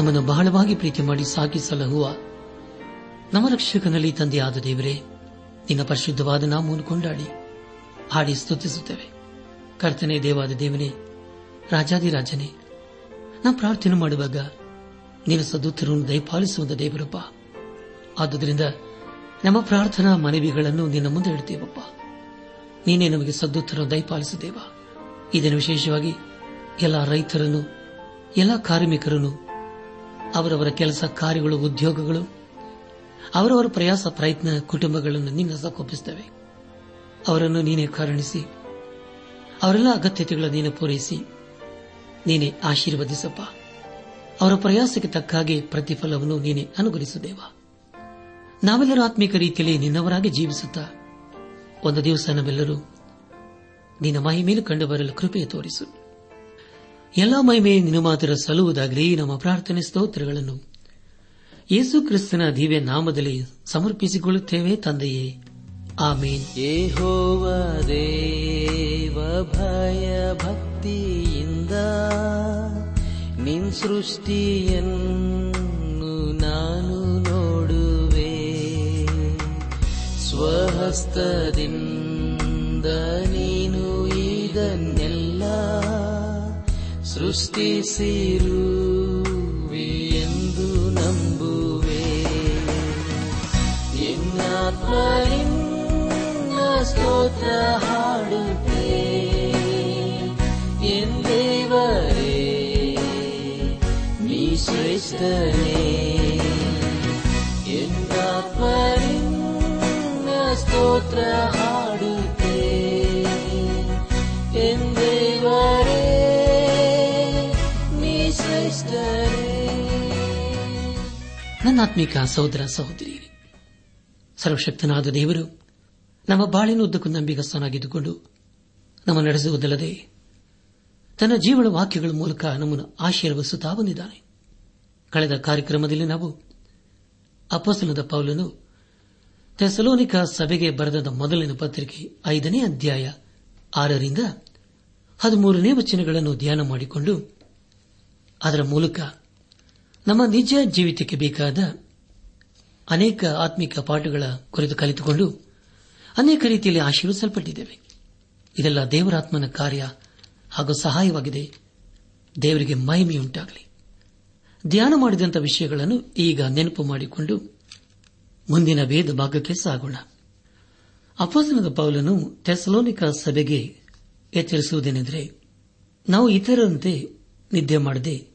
ನಮ್ಮನ್ನು ಬಹಳವಾಗಿ ಪ್ರೀತಿ ಮಾಡಿ ಸಾಕಿ ಸಲಹುವ ನಮ್ಮ ರಕ್ಷಕನಲ್ಲಿ ತಂದೆಯಾದ ದೇವರೇ, ನಿನ್ನ ಪರಿಶುದ್ಧವಾದ ನಾಮವನ್ನು ಕೊಂಡಾಡಿ, ಹಾಡಿ ಸ್ತುತಿಸುತ್ತೇವೆ. ಕರ್ತನೆ ದೇವಾದ ದೇವನೇ ರಾಜಾದಿರಾಜನೇ ನಾವು ಪ್ರಾರ್ಥನೆ ಮಾಡುವಾಗ ನಿನ್ನ ಸದೂತರನ್ನು ದಯಪಾಲಿಸುವಂತ ದೇವರಪ್ಪ. ಆದುದರಿಂದ ನಮ್ಮ ಪ್ರಾರ್ಥನಾ ಮನವಿಗಳನ್ನು ನಿನ್ನ ಮುಂದೆ ಇಡ್ತೇವಪ್ಪ. ನೀನೇ ನಮಗೆ ಸದ್ದುತ್ತರ ದಯಪಾಲಿಸುತ್ತೇವ. ಇದನ್ನು ವಿಶೇಷವಾಗಿ ಎಲ್ಲ ರೈತರನ್ನು, ಎಲ್ಲ ಕಾರ್ಮಿಕರನ್ನು ಅವರವರ ಕೆಲಸ ಕಾರ್ಯಗಳು, ಉದ್ಯೋಗಗಳು, ಅವರವರ ಪ್ರಯಾಸ, ಪ್ರಯತ್ನ, ಕುಟುಂಬಗಳನ್ನು ನಿನ್ನ ಸಕ್ಕೊಪ್ಪಿಸುತ್ತವೆ ಅವರನ್ನು ನೀನೇ ಕಾರಣಿಸಿ, ಅವರೆಲ್ಲ ಅಗತ್ಯತೆಗಳನ್ನು ನೀನು ಪೂರೈಸಿ, ನೀನೆ ಆಶೀರ್ವದಿಸಪ್ಪ. ಅವರ ಪ್ರಯಾಸಕ್ಕೆ ತಕ್ಕ ಹಾಗೆ ಪ್ರತಿಫಲವನ್ನು ನೀನೆ ಅನುಗ್ರಹಿಸುದೇವ. ನಾವೆಲ್ಲರೂ ಆತ್ಮಿಕ ರೀತಿಯಲ್ಲಿ ನಿನ್ನವರಾಗಿ ಜೀವಿಸುತ್ತಾ, ಒಂದು ದಿವಸ ನಾವೆಲ್ಲರೂ ನಿನ್ನ ಮಹಿಮೇಲೆ ಕಂಡು ಬರಲು ಕೃಪೆ ತೋರಿಸು. ಎಲ್ಲ ಮಹಿಮೆ ನಿನ್ನ ಮಾತ್ರ ಸಲ್ಲುವುದಾಗಲಿ ನಮ್ಮ ಪ್ರಾರ್ಥನೆ ಸ್ತೋತ್ರಗಳನ್ನು. ಯೇಸು ಕ್ರಿಸ್ತನ ದಿವ್ಯ ನಾಮದಲ್ಲಿ ಸಮರ್ಪಿಸಿಕೊಳ್ಳುತ್ತೇವೆ ತಂದೆಯೇ. ಆಮೇನ್. ಯೆಹೋವ ದೇವ, ಭಯ ಭಕ್ತಿಯಿಂದ ನಿನ್ ಸೃಷ್ಟಿಯನ್ನು ನಾನು ನೋಡುವೆ. ಸ್ವಹಸ್ತದಿಂದ ನೀನು ಇದನ್ನೆಲ್ಲ ಸೃಷ್ಟಿಸಿರುವಿ ಎಂದು ನಂಬುವೆ ಎನ್ನಾತ್ಮನಿನ್ನ ಸ್ತೋತ್ರ ಹಾಡುತ್ತೆ ಎಂದೇವರೇ ನೀ ಶ್ರೇಷ್ಠನೇ ಎನ್ನಾತ್ಮನಿನ್ನ ಸ್ತೋತ್ರ ಹಾಡುತ್ತೆ ನನ್ನಾತ್ಮಿಕ ಸಹೋದರ ಸಹೋದರಿಯರೇ, ಸರ್ವಶಕ್ತನಾದ ದೇವರು, ನಮ್ಮ ಬಾಳಿನ ಉದ್ದಕ್ಕೂ ನಂಬಿಗಸ್ತನಾಗಿದ್ದುಕೊಂಡು ನಮ್ಮ ನಡೆಸುವುದಲ್ಲದೆ ತನ್ನ ಜೀವನ ವಾಕ್ಯಗಳ ಮೂಲಕ ನಮ್ಮನ್ನು ಆಶೀರ್ವಸುತ್ತಾ ಬಂದಿದ್ದಾನೆ. ಕಳೆದ ಕಾರ್ಯಕ್ರಮದಲ್ಲಿ ನಾವು ಅಪಸನದ ಪೌಲನು ಥೆಸಲೋನಿಕ ಸಭೆಗೆ ಬರೆದ ಮೊದಲಿನ ಪತ್ರಿಕೆ ಐದನೇ ಅಧ್ಯಾಯ ಆರರಿಂದ ಹದಿಮೂರನೇ ವಚನಗಳನ್ನು ಧ್ಯಾನ ಮಾಡಿಕೊಂಡು ಅದರ ಮೂಲಕ ನಮ್ಮ ನಿಜ ಜೀವಿತಕ್ಕೆ ಬೇಕಾದ ಅನೇಕ ಆತ್ಮಿಕ ಪಾಠಗಳ ಕುರಿತು ಕಲಿತುಕೊಂಡು ಅನೇಕ ರೀತಿಯಲ್ಲಿ ಆಶೀರ್ವಿಸಲ್ಪಟ್ಟಿದ್ದೇವೆ. ಇದೆಲ್ಲ ದೇವರಾತ್ಮನ ಕಾರ್ಯ ಹಾಗೂ ಸಹಾಯವಾಗಿದೆ. ದೇವರಿಗೆ ಮಹಿಮೆಯುಂಟಾಗಲಿ. ಧ್ಯಾನ ಮಾಡಿದಂಥ ವಿಷಯಗಳನ್ನು ಈಗ ನೆನಪು ಮಾಡಿಕೊಂಡು ಮುಂದಿನ ವೇದ ಭಾಗಕ್ಕೆ ಸಾಗೋಣ. ಅಪೋಸನದ ಪೌಲನು ಥೆಸಲೋನಿಕ ಸಭೆಗೆ ಎಚ್ಚರಿಸುವುದೇನೆಂದರೆ ನಾವು ಇತರರಂತೆ ನಿದ್ದೆ ಮಾಡದೆ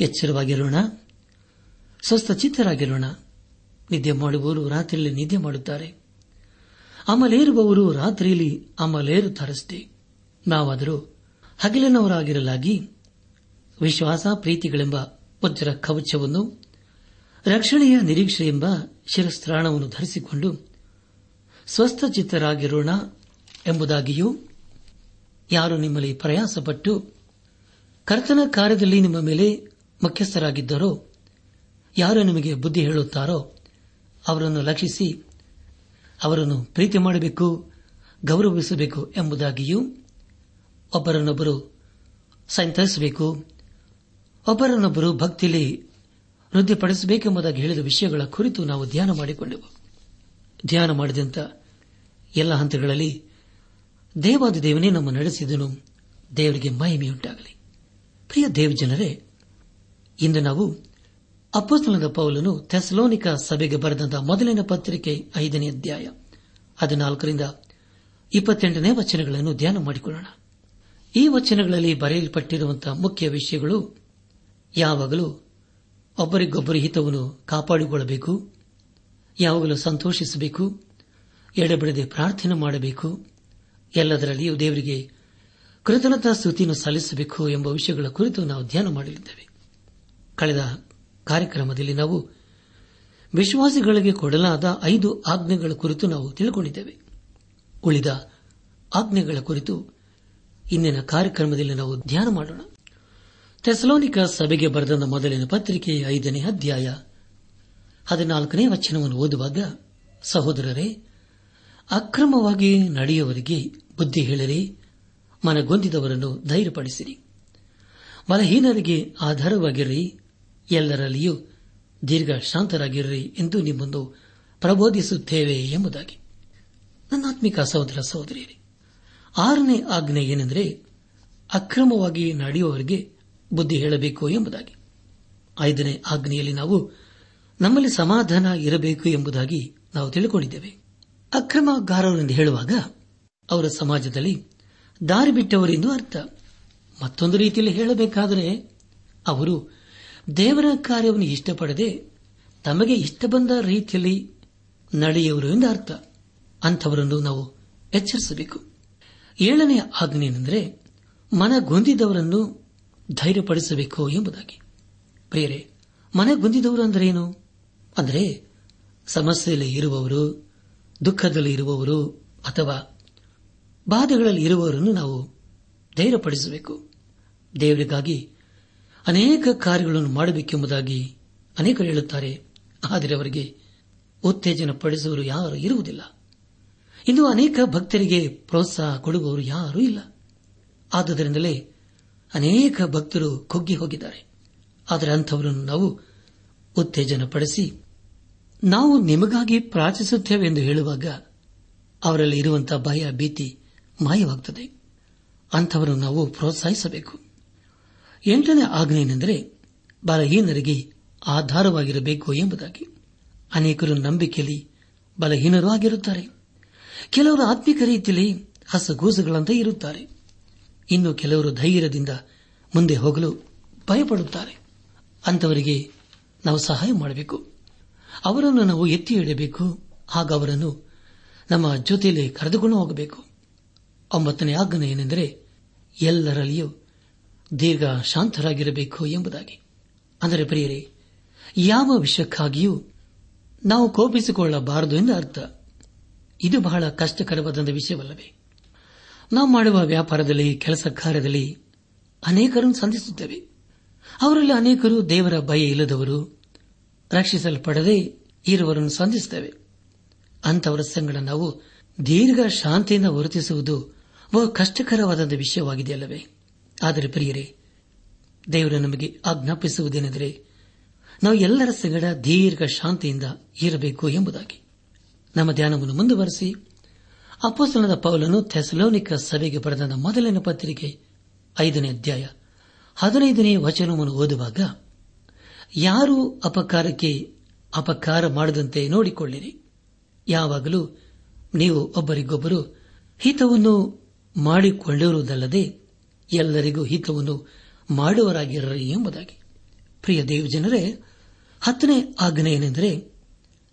ಎಚ್ಚರವಾಗಿರೋಣ. ಸ್ವಸ್ಥಚಿತ್ತರಾಗಿರೋಣ. ನಿದ್ದೆ ಮಾಡುವವರು ರಾತ್ರಿಯಲ್ಲಿ ನಿದ್ದೆ ಮಾಡುತ್ತಾರೆ. ಅಮಲೇರುವವರು ರಾತ್ರಿಯಲ್ಲಿ ಅಮಲೇರುತ್ತಾರಷ್ಟೇ ನಾವಾದರೂ ಹಗಲಿನವರಾಗಿರಲಾಗಿ ವಿಶ್ವಾಸ, ಪ್ರೀತಿಗಳೆಂಬ ವಜ್ರ ಕವಚವನ್ನು, ರಕ್ಷಣೆಯ ನಿರೀಕ್ಷೆ ಎಂಬ ಶಿರಸ್ತ್ರಾಣವನ್ನು ಧರಿಸಿಕೊಂಡು ಸ್ವಸ್ಥಚಿತ್ತರಾಗಿರೋಣ ಎಂಬುದಾಗಿಯೂ ಯಾರು ನಿಮ್ಮಲ್ಲಿ ಪ್ರಯಾಸಪಟ್ಟು ಕರ್ತನ ಕಾರ್ಯದಲ್ಲಿ ನಿಮ್ಮ ಮೇಲೆ ಮುಖ್ಯಸ್ಥರಾಗಿದ್ದರೋ ಯಾರು ನಿಮಗೆ ಬುದ್ಧಿ ಹೇಳುತ್ತಾರೋ ಅವರನ್ನು ಲಕ್ಷಿಸಿ ಅವರನ್ನು ಪ್ರೀತಿ ಮಾಡಬೇಕು, ಗೌರವಿಸಬೇಕು ಎಂಬುದಾಗಿಯೂ ಒಬ್ಬರನ್ನೊಬ್ಬರು ಸಂತರಿಸಬೇಕು ಒಬ್ಬರನ್ನೊಬ್ಬರು ಭಕ್ತಿಲಿ ವೃದ್ಧಿಪಡಿಸಬೇಕೆಂಬುದಾಗಿ ಹೇಳಿದ ವಿಷಯಗಳ ಕುರಿತು ನಾವು ಧ್ಯಾನ ಮಾಡಿಕೊಂಡೆವು. ಧ್ಯಾನ ಮಾಡಿದಂಥ ಎಲ್ಲ ಹಂತಗಳಲ್ಲಿ ದೇವಾದ ದೇವನೇ ನಮ್ಮ ನಡೆಸಿದನು, ದೇವರಿಗೆ ಮಹಿಮೆಯುಂಟಾಗಲಿ. ಪ್ರಿಯ ದೇವಜನರೇ ಇಂದು ನಾವು ಅಪ್ಪಸ್ತನದ ಪೌಲನು ಥೆಸಲೋನಿಕ ಸಭೆಗೆ ಬರೆದಂತಹ ಮೊದಲಿನ ಪತ್ರಿಕೆ ಐದನೇ ಅಧ್ಯಾಯ ಹದಿನಾಲ್ಕರಿಂದ ಇಪ್ಪತ್ತೆಂಟನೇ ವಚನಗಳನ್ನು ಧ್ಯಾನ ಮಾಡಿಕೊಳ್ಳೋಣ. ಈ ವಚನಗಳಲ್ಲಿ ಬರೆಯಲ್ಪಟ್ಟಿರುವಂತಹ ಮುಖ್ಯ ವಿಷಯಗಳು ಯಾವಾಗಲೂ ಒಬ್ಬರಿಗೊಬ್ಬರ ಹಿತವನ್ನು ಕಾಪಾಡಿಕೊಳ್ಳಬೇಕು, ಯಾವಾಗಲೂ ಸಂತೋಷಿಸಬೇಕು, ಎಡೆಬಿಡದೆ ಪ್ರಾರ್ಥನೆ ಮಾಡಬೇಕು, ಎಲ್ಲದರಲ್ಲಿಯೂ ದೇವರಿಗೆ ಕೃತಜ್ಞತಾ ಸ್ತುತಿಯನ್ನು ಸಲ್ಲಿಸಬೇಕು ಎಂಬ ವಿಷಯಗಳ ಕುರಿತು ನಾವು ಧ್ಯಾನ ಮಾಡಲಿದ್ದೇವೆ. ಕಳೆದ ಕಾರ್ಯಕ್ರಮದಲ್ಲಿ ನಾವು ವಿಶ್ವಾಸಿಗಳಿಗೆ ಕೊಡಲಾದ ಐದು ಆಜ್ಞೆಗಳ ಕುರಿತು ನಾವು ತಿಳಿದುಕೊಂಡಿದ್ದೇವೆ ಉಳಿದ ಆಜ್ಞೆಗಳ ಕುರಿತು ಇಂದಿನ ಕಾರ್ಯಕ್ರಮದಲ್ಲಿ ನಾವು ಧ್ಯಾನ ಮಾಡೋಣ. ಥೆಸಲೋನಿಕ ಸಭೆಗೆ ಬರೆದ ಮೊದಲಿನ ಪತ್ರಿಕೆ ಐದನೇ ಅಧ್ಯಾಯ ಹದಿನಾಲ್ಕನೇ ವಚನವನ್ನು ಓದುವಾಗ, ಸಹೋದರರೇ, ಅಕ್ರಮವಾಗಿ ನಡೆಯುವವರಿಗೆ ಬುದ್ಧಿ ಹೇಳಿರಿ ಮನಗೊಂದಿದವರನ್ನು ಧೈರ್ಯಪಡಿಸಿರಿ. ಬಲಹೀನರಿಗೆ ಆಧಾರವಾಗಿರ್ರಿ ಎಲ್ಲರಲ್ಲಿಯೂ ದೀರ್ಘ ಶಾಂತರಾಗಿರ್ರಿ ಎಂದು ನಿಮ್ಮನ್ನು ಪ್ರಬೋಧಿಸುತ್ತೇವೆ ಎಂಬುದಾಗಿ. ನನ್ನಾತ್ಮಿಕ ಸಹೋದರ ಸಹೋದರಿಯರೇ, ಆರನೇ ಆಜ್ಞೆ ಏನೆಂದರೆ ಅಕ್ರಮವಾಗಿ ನಡೆಯುವವರಿಗೆ ಬುದ್ಧಿ ಹೇಳಬೇಕು ಎಂಬುದಾಗಿ. ಐದನೇ ಆಜ್ಞೆಯಲ್ಲಿ ನಾವು ನಮ್ಮಲ್ಲಿ ಸಮಾಧಾನ ಇರಬೇಕು ಎಂಬುದಾಗಿ ನಾವು ತಿಳಿದುಕೊಂಡಿದ್ದೇವೆ ಅಕ್ರಮಗಾರರೆಂದು ಹೇಳುವಾಗ ಅವರ ಸಮಾಜದಲ್ಲಿ ದಾರಿ ಬಿಟ್ಟವರೆಂದು ಅರ್ಥ. ಮತ್ತೊಂದು ರೀತಿಯಲ್ಲಿ ಹೇಳಬೇಕಾದರೆ ಅವರು ದೇವರ ಕಾರ್ಯವನ್ನು ಇಷ್ಟಪಡದೆ ತಮಗೆ ಇಷ್ಟ ಬಂದ ರೀತಿಯಲ್ಲಿ ನಡೆಯುವರು ಎಂದು ಅರ್ಥ. ಅಂಥವರನ್ನು ನಾವು ಎಚ್ಚರಿಸಬೇಕು. ಏಳನೆಯ ಆಜ್ಞೆಯೆಂದರೆ ಮನಗೊಂದಿದವರನ್ನು ಧೈರ್ಯಪಡಿಸಬೇಕು ಎಂಬುದಾಗಿ. ಬೇರೆ ಮನಗೊಂದಿದವರು ಅಂದರೇನು? ಅಂದರೆ ಸಮಸ್ಯೆಯಲ್ಲಿ ಇರುವವರು, ದುಃಖದಲ್ಲಿ ಇರುವವರು, ಅಥವಾ ಬಾಧೆಗಳಲ್ಲಿ ಇರುವವರನ್ನು ನಾವು ಧೈರ್ಯಪಡಿಸಬೇಕು. ದೇವರಿಗಾಗಿ ಅನೇಕ ಕಾರ್ಯಗಳನ್ನು ಮಾಡಬೇಕೆಂಬುದಾಗಿ ಅನೇಕರು ಹೇಳುತ್ತಾರೆ. ಆದರೆ ಅವರಿಗೆ ಉತ್ತೇಜನ ಪಡಿಸುವವರು ಯಾರು ಇರುವುದಿಲ್ಲ. ಇಂದು ಅನೇಕ ಭಕ್ತರಿಗೆ ಪ್ರೋತ್ಸಾಹ ಕೊಡುವವರು ಯಾರೂ ಇಲ್ಲ. ಆದುದರಿಂದಲೇ ಅನೇಕ ಭಕ್ತರು ಕುಗ್ಗಿ ಹೋಗಿದ್ದಾರೆ. ಆದರೆ ಅಂಥವರನ್ನು ನಾವು ಉತ್ತೇಜನ ಪಡಿಸಿ ನಾವು ನಿಮಗಾಗಿ ಪ್ರಾರ್ಥಿಸುತ್ತೇವೆ ಎಂದು ಹೇಳುವಾಗ ಅವರಲ್ಲಿ ಇರುವಂತಹ ಭಯ ಭೀತಿ ಮಾಯವಾಗುತ್ತದೆ. ಅಂಥವರನ್ನು ನಾವು ಪ್ರೋತ್ಸಾಹಿಸಬೇಕು. ಎಂಟನೇ ಆಜ್ಞೆಯೆಂದರೆ ಬಲಹೀನರಿಗೆ ಆಧಾರವಾಗಿರಬೇಕು ಎಂಬುದಾಗಿ. ಅನೇಕರು ನಂಬಿಕೆಯಲ್ಲಿ ಬಲಹೀನರೂ ಆಗಿರುತ್ತಾರೆ. ಕೆಲವರು ಆತ್ಮಿಕ ರೀತಿಯಲ್ಲಿ ಹಸಗೂಸುಗಳಂತೆ ಇರುತ್ತಾರೆ. ಇನ್ನು ಕೆಲವರು ಧೈರ್ಯದಿಂದ ಮುಂದೆ ಹೋಗಲು ಭಯಪಡುತ್ತಾರೆ. ಅಂತವರಿಗೆ ನಾವು ಸಹಾಯ ಮಾಡಬೇಕು. ಅವರನ್ನು ನಾವು ಎತ್ತಿ ಹಿಡಿಯಬೇಕು. ಆಗ ಅವರನ್ನು ನಮ್ಮ ಜೊತೆಯಲ್ಲಿ ಕರೆದುಕೊಂಡು ಹೋಗಬೇಕು. ಒಂಬತ್ತನೇ ಆಜ್ಞೆ ಏನೆಂದರೆ ಎಲ್ಲರಲ್ಲಿಯೂ ದೀರ್ಘ ಶಾಂತರಾಗಿರಬೇಕು ಎಂಬುದಾಗಿ. ಅಂದರೆ ಪ್ರಿಯರೇ, ಯಾವ ವಿಷಯಕ್ಕಾಗಿಯೂ ನಾವು ಕೋಪಿಸಿಕೊಳ್ಳಬಾರದು ಎಂದು ಅರ್ಥ. ಇದು ಬಹಳ ಕಷ್ಟಕರವಾದ ವಿಷಯವಲ್ಲವೇ. ನಾವು ಮಾಡುವ ವ್ಯಾಪಾರದಲ್ಲಿ, ಕೆಲಸ ಕಾರ್ಯದಲ್ಲಿ ಅನೇಕರನ್ನು ಸಂಧಿಸುತ್ತೇವೆ. ಅವರಲ್ಲಿ ಅನೇಕರು ದೇವರ ಭಯ ಇಲ್ಲದವರು, ರಕ್ಷಿಸಲ್ಪಡದೆ ಇರುವರನ್ನು ಸಂಧಿಸುತ್ತೇವೆ. ಅಂತವರ ಸಂಗಡ ನಾವು ದೀರ್ಘ ಶಾಂತಿಯಿಂದ ವರ್ತಿಸುವುದು ಬಹು ಕಷ್ಟಕರವಾದ ವಿಷಯವಾಗಿದೆಯಲ್ಲವೇ. ಆದರೆ ಪ್ರಿಯರೇ, ದೇವರು ನಮಗೆ ಆಜ್ಞಾಪಿಸುವುದೇನೆಂದರೆ, ನಾವು ಎಲ್ಲರ ಸಂಗಡ ದೀರ್ಘ ಶಾಂತಿಯಿಂದ ಇರಬೇಕು ಎಂಬುದಾಗಿ. ನಮ್ಮ ಧ್ಯಾನವನ್ನು ಮುಂದುವರೆಸಿ ಅಪ್ಪಸ್ತನದ ಪೌಲನು ಥೆಸಲೋನಿಕ ಸಭೆಗೆ ಬರೆದ ಮೊದಲಿನ ಪತ್ರಿಕೆ, ಐದನೇ ಅಧ್ಯಾಯ, ಹದಿನೈದನೇ ವಚನವನ್ನು ಓದುವಾಗ, ಯಾರೂ ಅಪಕಾರಕ್ಕೆ ಅಪಕಾರ ಮಾಡದಂತೆ ನೋಡಿಕೊಳ್ಳಿರಿ. ಯಾವಾಗಲೂ ನೀವು ಒಬ್ಬರಿಗೊಬ್ಬರು ಹಿತವನ್ನು ಮಾಡಿಕೊಂಡಿರುವುದಲ್ಲದೆ ಎಲ್ಲರಿಗೂ ಹಿತವನ್ನು ಮಾಡುವರಾಗಿರಲಿ ಎಂಬುದಾಗಿ. ಪ್ರಿಯ ದೇವಜನರೇ ಹತ್ತನೇ ಆಜ್ಞೆ ಏನೆಂದರೆ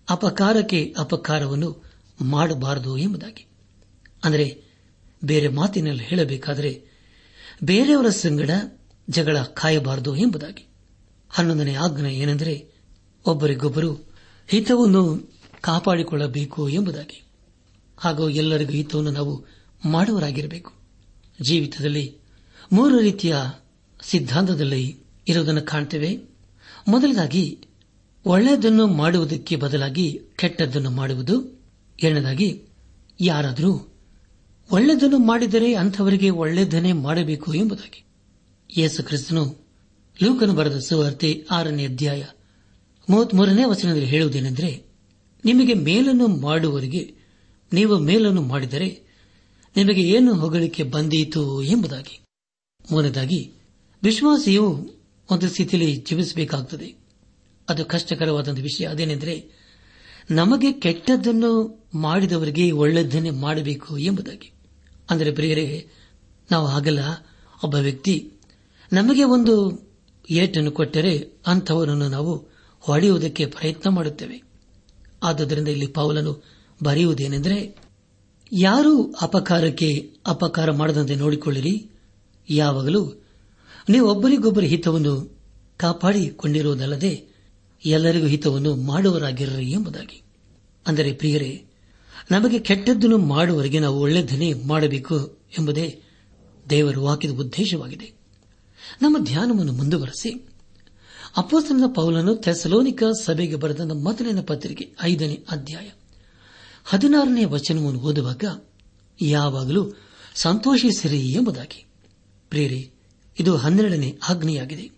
ಅಪಕಾರಕ್ಕೆ ಅಪಕಾರವನ್ನು ಮಾಡಬಾರದು ಎಂಬುದಾಗಿ. ಅಂದರೆ ಬೇರೆ ಮಾತಿನಲ್ಲಿ ಹೇಳಬೇಕಾದರೆ ಬೇರೆಯವರ ಸಂಗಡ ಜಗಳ ಕಾಯಬಾರದು ಎಂಬುದಾಗಿ. ಹನ್ನೊಂದನೇ ಆಜ್ಞೆ ಏನೆಂದರೆ ಒಬ್ಬರಿಗೊಬ್ಬರು ಹಿತವನ್ನು ಕಾಪಾಡಿಕೊಳ್ಳಬೇಕು ಎಂಬುದಾಗಿ. ಹಾಗೂ ಎಲ್ಲರಿಗೂ ಹಿತವನ್ನು ನಾವು ಮಾಡುವರಾಗಿರಬೇಕು ಜೀವಿತದಲ್ಲಿ ಮೂರು ರೀತಿಯ ಸಿದ್ಧಾಂತದಲ್ಲಿ ಇರುವುದನ್ನು ಕಾಣ್ತೇವೆ. ಮೊದಲದಾಗಿ ಒಳ್ಳೆಯದನ್ನು ಮಾಡುವುದಕ್ಕೆ ಬದಲಾಗಿ ಕೆಟ್ಟದ್ದನ್ನು ಮಾಡುವುದು. ಎರಡನೇದಾಗಿ, ಯಾರಾದರೂ ಒಳ್ಳೆಯದನ್ನು ಮಾಡಿದರೆ ಅಂಥವರಿಗೆ ಒಳ್ಳೆಯದನ್ನೇ ಮಾಡಬೇಕು ಎಂಬುದಾಗಿ. ಯೇಸು ಕ್ರಿಸ್ತನು ಲೂಕನು ಬರೆದ ಸುವಾರ್ತೆ ಆರನೇ ಅಧ್ಯಾಯ ಮೂವತ್ಮೂರನೇ ವಚನದಲ್ಲಿ ಹೇಳುವುದೇನೆಂದರೆ, ನಿಮಗೆ ಮೇಲನ್ನು ಮಾಡುವವರಿಗೆ ನೀವು ಮೇಲನ್ನು ಮಾಡಿದರೆ ನಿಮಗೆ ಏನು ಹೊಗಳಿಕೆ ಬಂದೀತು ಎಂಬುದಾಗಿ. ಮೂರನೇದಾಗಿ, ವಿಶ್ವಾಸಿಯು ಒಂದು ಸ್ಥಿತಿಯಲ್ಲಿ ಜೀವಿಸಬೇಕಾಗುತ್ತದೆ ಅದು ಕಷ್ಟಕರವಾದ ವಿಷಯ. ಅದೇನೆಂದರೆ, ನಮಗೆ ಕೆಟ್ಟದ್ದನ್ನು ಮಾಡಿದವರಿಗೆ ಒಳ್ಳೆಯದನ್ನೇ ಮಾಡಬೇಕು ಎಂಬುದಾಗಿ. ಅಂದರೆ, ಪ್ರಿಯರೇ, ನಾವು ಹಾಗಲ್ಲ. ಒಬ್ಬ ವ್ಯಕ್ತಿ ನಮಗೆ ಒಂದು ಏಟನ್ನು ಕೊಟ್ಟರೆ ಅಂಥವರನ್ನು ನಾವು ಹೊಡೆಯುವುದಕ್ಕೆ ಪ್ರಯತ್ನ ಮಾಡುತ್ತೇವೆ. ಆದ್ದರಿಂದ ಇಲ್ಲಿ ಪೌಲನು ಬರೆಯುವುದೇನೆಂದರೆ, ಯಾರೂ ಅಪಕಾರಕ್ಕೆ ಅಪಕಾರ ಮಾಡದಂತೆ ನೋಡಿಕೊಳ್ಳಿರಿ. ಯಾವಾಗಲೂ ನೀವು ಒಬ್ಬರಿಗೊಬ್ಬರ ಹಿತವನ್ನು ಕಾಪಾಡಿಕೊಂಡಿರುವುದಲ್ಲದೆ ಎಲ್ಲರಿಗೂ ಹಿತವನ್ನು ಮಾಡುವರಾಗಿರ್ರಿ ಎಂಬುದಾಗಿ. ಅಂದರೆ ಪ್ರಿಯರೇ, ನಮಗೆ ಕೆಟ್ಟದ್ದನ್ನು ಮಾಡುವವರಿಗೆ ನಾವು ಒಳ್ಳೆದನ್ನೇ ಮಾಡಬೇಕು ಎಂಬುದೇ ದೇವರು ವಾಕ್ಯದ ಉದ್ದೇಶವಾಗಿದೆ. ನಮ್ಮ ಧ್ಯಾನವನ್ನು ಮುಂದುವರೆಸಿ. ಅಪೋಸ್ತನ ಪೌಲನ್ನು ಥೆಸಲೋನಿಕ ಸಭೆಗೆ ಬರೆದ ಮೊದಲಿನ ಪತ್ರಿಕೆ ಐದನೇ ಅಧ್ಯಾಯ ಹದಿನಾರನೇ ವಚನವನ್ನು ಓದುವಾಗ, ಯಾವಾಗಲೂ ಸಂತೋಷಿಸಿರಿ ಎಂಬುದಾಗಿ. ಪ್ರೇರೆ ಇದು ಹನ್ನೆರಡನೇ ಆಜ್ಞೆಯಾಗಿದೆ.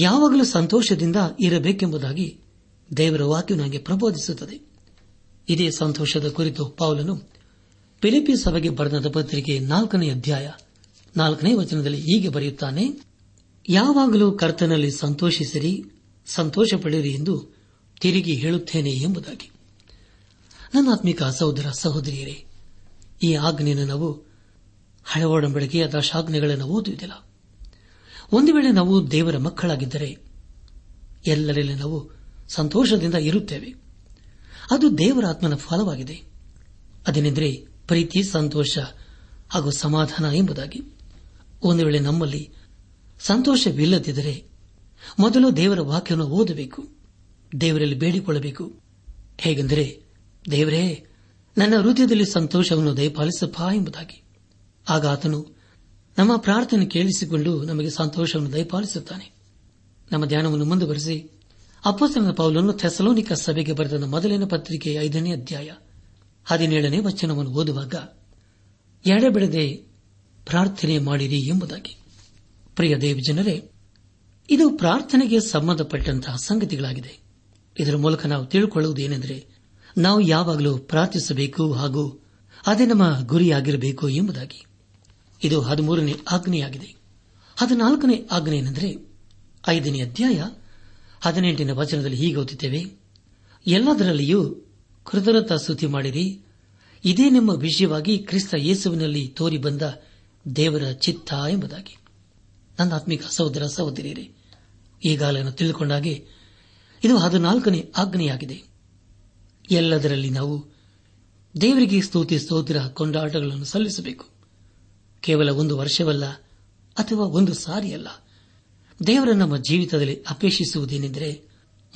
ಯಾವಾಗಲೂ ಸಂತೋಷದಿಂದ ಇರಬೇಕೆಂಬುದಾಗಿ ದೇವರ ವಾಕ್ಯವು ನನಗೆ ಪ್ರಬೋಧಿಸುತ್ತದೆ. ಇದೇ ಸಂತೋಷದ ಕುರಿತು ಪೌಲನು ಫಿಲಿಪಿ ಸಭೆಗೆ ಬರೆದ ಪತ್ರಿಕೆ ನಾಲ್ಕನೇ ಅಧ್ಯಾಯ, ನಾಲ್ಕನೇ ವಚನದಲ್ಲಿ ಹೀಗೆ ಬರೆಯುತ್ತಾನೆ, ಯಾವಾಗಲೂ ಕರ್ತನಲ್ಲಿ ಸಂತೋಷಿಸಿರಿ ಸಂತೋಷ ಪಡೆಯಿರಿ ಎಂದು ತಿರುಗಿ ಹೇಳುತ್ತೇನೆ ಎಂಬುದಾಗಿ. ನನ್ನ ಆತ್ಮಿಕ ಸಹೋದರ ಸಹೋದರಿಯರೇ, ಈ ಆಜ್ಞೆಯನ್ನು ನಾವು ಹಳೆ ಅಥವಾ ಶಾಜ್ಞೆಗಳನ್ನು ಓದುವುದಿಲ್ಲ. ಒಂದು ವೇಳೆ ನಾವು ದೇವರ ಮಕ್ಕಳಾಗಿದ್ದರೆ, ಎಲ್ಲರಲ್ಲಿ ನಾವು ಸಂತೋಷದಿಂದ ಇರುತ್ತೇವೆ. ಅದು ದೇವರ ಆತ್ಮನ ಫಲವಾಗಿದೆ. ಅದೇನೆಂದರೆ ಪ್ರೀತಿ, ಸಂತೋಷ ಹಾಗೂ ಸಮಾಧಾನ ಎಂಬುದಾಗಿ. ಒಂದು ವೇಳೆ ನಮ್ಮಲ್ಲಿ ಸಂತೋಷವಿಲ್ಲದಿದ್ದರೆ, ಮೊದಲು ದೇವರ ವಾಕ್ಯವನ್ನು ಓದಬೇಕು, ದೇವರಲ್ಲಿ ಬೇಡಿಕೊಳ್ಳಬೇಕು. ಹೇಗೆಂದರೆ, ದೇವರೇ, ನನ್ನ ಹೃದಯದಲ್ಲಿ ಸಂತೋಷವನ್ನು ದಯಪಾಲಿಸಪ್ಪ ಎಂಬುದಾಗಿ. ಆಗ ಆತನು ನಮ್ಮ ಪ್ರಾರ್ಥನೆ ಕೇಳಿಸಿಕೊಂಡು ನಮಗೆ ಸಂತೋಷವನ್ನು ದಯಪಾಲಿಸುತ್ತಾನೆ. ನಮ್ಮ ಧ್ಯಾನವನ್ನು ಮುಂದುವರೆಸಿ ಅಪ್ಪಸ್ತನ ಪೌಲನ್ನು ಥೆಸಲೋನಿಕ ಸಭೆಗೆ ಬರೆದ ಮೊದಲಿನ ಪತ್ರಿಕೆ ಐದನೇ ಅಧ್ಯಾಯ ಹದಿನೇಳನೇ ವಚನವನ್ನು ಓದುವಾಗ ಎಡೆಬಿಡದೆ ಪ್ರಾರ್ಥನೆ ಮಾಡಿರಿ ಎಂಬುದಾಗಿ. ಪ್ರಿಯ ದೇವಜನರೇ ಇದು ಪ್ರಾರ್ಥನೆಗೆ ಸಂಬಂಧಪಟ್ಟಂತಹ ಸಂಗತಿಗಳಾಗಿದೆ. ಇದರ ಮೂಲಕ ನಾವು ತಿಳುಕೊಳ್ಳುವುದೇನೆಂದರೆ, ನಾವು ಯಾವಾಗಲೂ ಪ್ರಾರ್ಥಿಸಬೇಕು ಹಾಗೂ ಅದೇ ನಮ್ಮ ಗುರಿಯಾಗಿರಬೇಕು ಎಂಬುದಾಗಿ. ಇದು ಹದಿಮೂರನೇ ಆಜ್ಞೆಯಾಗಿದೆ ಹದಿನಾಲ್ಕನೇ ಆಜ್ಞೆ ಐದನೇ ಅಧ್ಯಾಯ ಹದಿನೆಂಟನೇ ವಚನದಲ್ಲಿ ಹೀಗೆ ಓದುತ್ತೇವೆ, ಎಲ್ಲದರಲ್ಲಿಯೂ ಕೃತಜ್ಞತ ಸ್ತುತಿ ಮಾಡಿರಿ. ಇದೇ ನಿಮ್ಮ ವಿಷಯವಾಗಿ ಕ್ರಿಸ್ತ ಯೇಸುವಿನಲ್ಲಿ ತೋರಿ ಬಂದ ದೇವರ ಚಿತ್ತ ಎಂಬುದಾಗಿ. ನನ್ನ ಆತ್ಮಿಕ ಸಹೋದರ, ಸಹೋದರಿಯರೇ, ಈಗಾಗಲೇ ತಿಳಿದುಕೊಂಡಾಗೆ ಇದು ಹದಿನಾಲ್ಕನೇ ಆಜ್ಞೆಯಾಗಿದೆ ಎಲ್ಲದರಲ್ಲಿ ನಾವು ದೇವರಿಗೆ ಸ್ತುತಿ, ಸ್ತೋತ್ರ, ಕೊಂಡಾಟಗಳನ್ನು ಸಲ್ಲಿಸಬೇಕು. ಕೇವಲ ಒಂದು ವರ್ಷವಲ್ಲ ಅಥವಾ ಒಂದು ಸಾರಿಯಲ್ಲ. ದೇವರ ನಮ್ಮ ಜೀವಿತದಲ್ಲಿ ಅಪೇಕ್ಷಿಸುವುದೇನೆಂದರೆ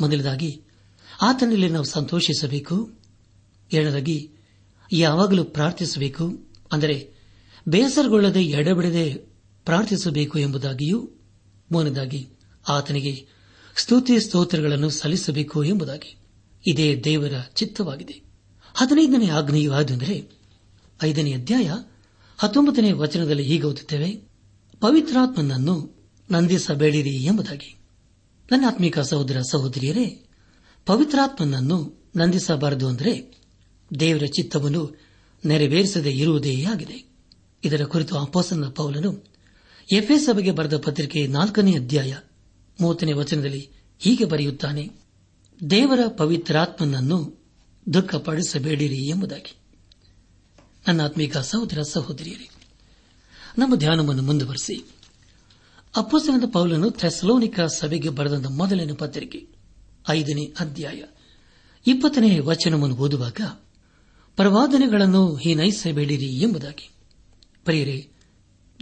ಮೊದಲದಾಗಿ ಆತನಲ್ಲಿ ನಾವು ಸಂತೋಷಿಸಬೇಕು. ಎರಡರಾಗಿ ಯಾವಾಗಲೂ ಪ್ರಾರ್ಥಿಸಬೇಕು. ಅಂದರೆ, ಬೇಸರಗೊಳ್ಳದೆ ಎಡಬಿಡದೆ ಪ್ರಾರ್ಥಿಸಬೇಕು ಎಂಬುದಾಗಿಯೂ, ಮೂರನೇದಾಗಿ, ಆತನಿಗೆ ಸ್ತುತಿ ಸ್ತೋತ್ರಗಳನ್ನು ಸಲ್ಲಿಸಬೇಕು ಎಂಬುದಾಗಿ. ಇದೇ ದೇವರ ಚಿತ್ತವಾಗಿದೆ. ಹದಿನೈದನೇ ಆಗ್ನೇಯವಾದಂದರೆ ಐದನೇ ಅಧ್ಯಾಯ ಹತ್ತೊಂಬತ್ತನೇ ವಚನದಲ್ಲಿ ಹೀಗೆ ಓದುತ್ತೇವೆ, ಪವಿತ್ರಾತ್ಮನನ್ನು ನಂದಿಸಬೇಡಿರಿ ಎಂಬುದಾಗಿ. ನನ್ನ ಆತ್ಮಿಕ ಸಹೋದರ ಸಹೋದರಿಯರೇ, ಪವಿತ್ರಾತ್ಮನನ್ನು ನಂದಿಸಬಾರದು ಅಂದರೆ ದೇವರ ಚಿತ್ತವನ್ನು ನೆರವೇರಿಸದೇ ಇರುವುದೇ ಆಗಿದೆ. ಇದರ ಕುರಿತು ಅಪೋಸನ ಪೌಲನು ಎಫ್ಎ ಸಭೆಗೆ ಬರೆದ ಪತ್ರಿಕೆ ನಾಲ್ಕನೇ ಅಧ್ಯಾಯ ಮೂವತ್ತನೇ ವಚನದಲ್ಲಿ ಹೀಗೆ ಬರೆಯುತ್ತಾನೆ, ದೇವರ ಪವಿತ್ರಾತ್ಮನನ್ನು ದುಃಖಪಡಿಸಬೇಡಿರಿ ಎಂಬುದಾಗಿ. ನನ್ನ ಸಹೋದರ ಸಹೋದರಿಯರೇ, ನಮ್ಮ ಧ್ಯಾನವನ್ನು ಮುಂದುವರೆಸಿ. ಅಪ್ಪಸನದ ಪೌಲನು ಥೆಸ್ಲೋನಿಕ ಸಭೆಗೆ ಬರೆದ ಮೊದಲನೇ ಪತ್ರಿಕೆ, ಐದನೇ ಅಧ್ಯಾಯ, ಇಪ್ಪತ್ತನೇ ವಚನವನ್ನು ಓದುವಾಗ, ಪ್ರವಾದನೆಗಳನ್ನು ಹೀನೈಸಬೇಡಿರಿ ಎಂಬುದಾಗಿ. ಪ್ರಿಯರೇ,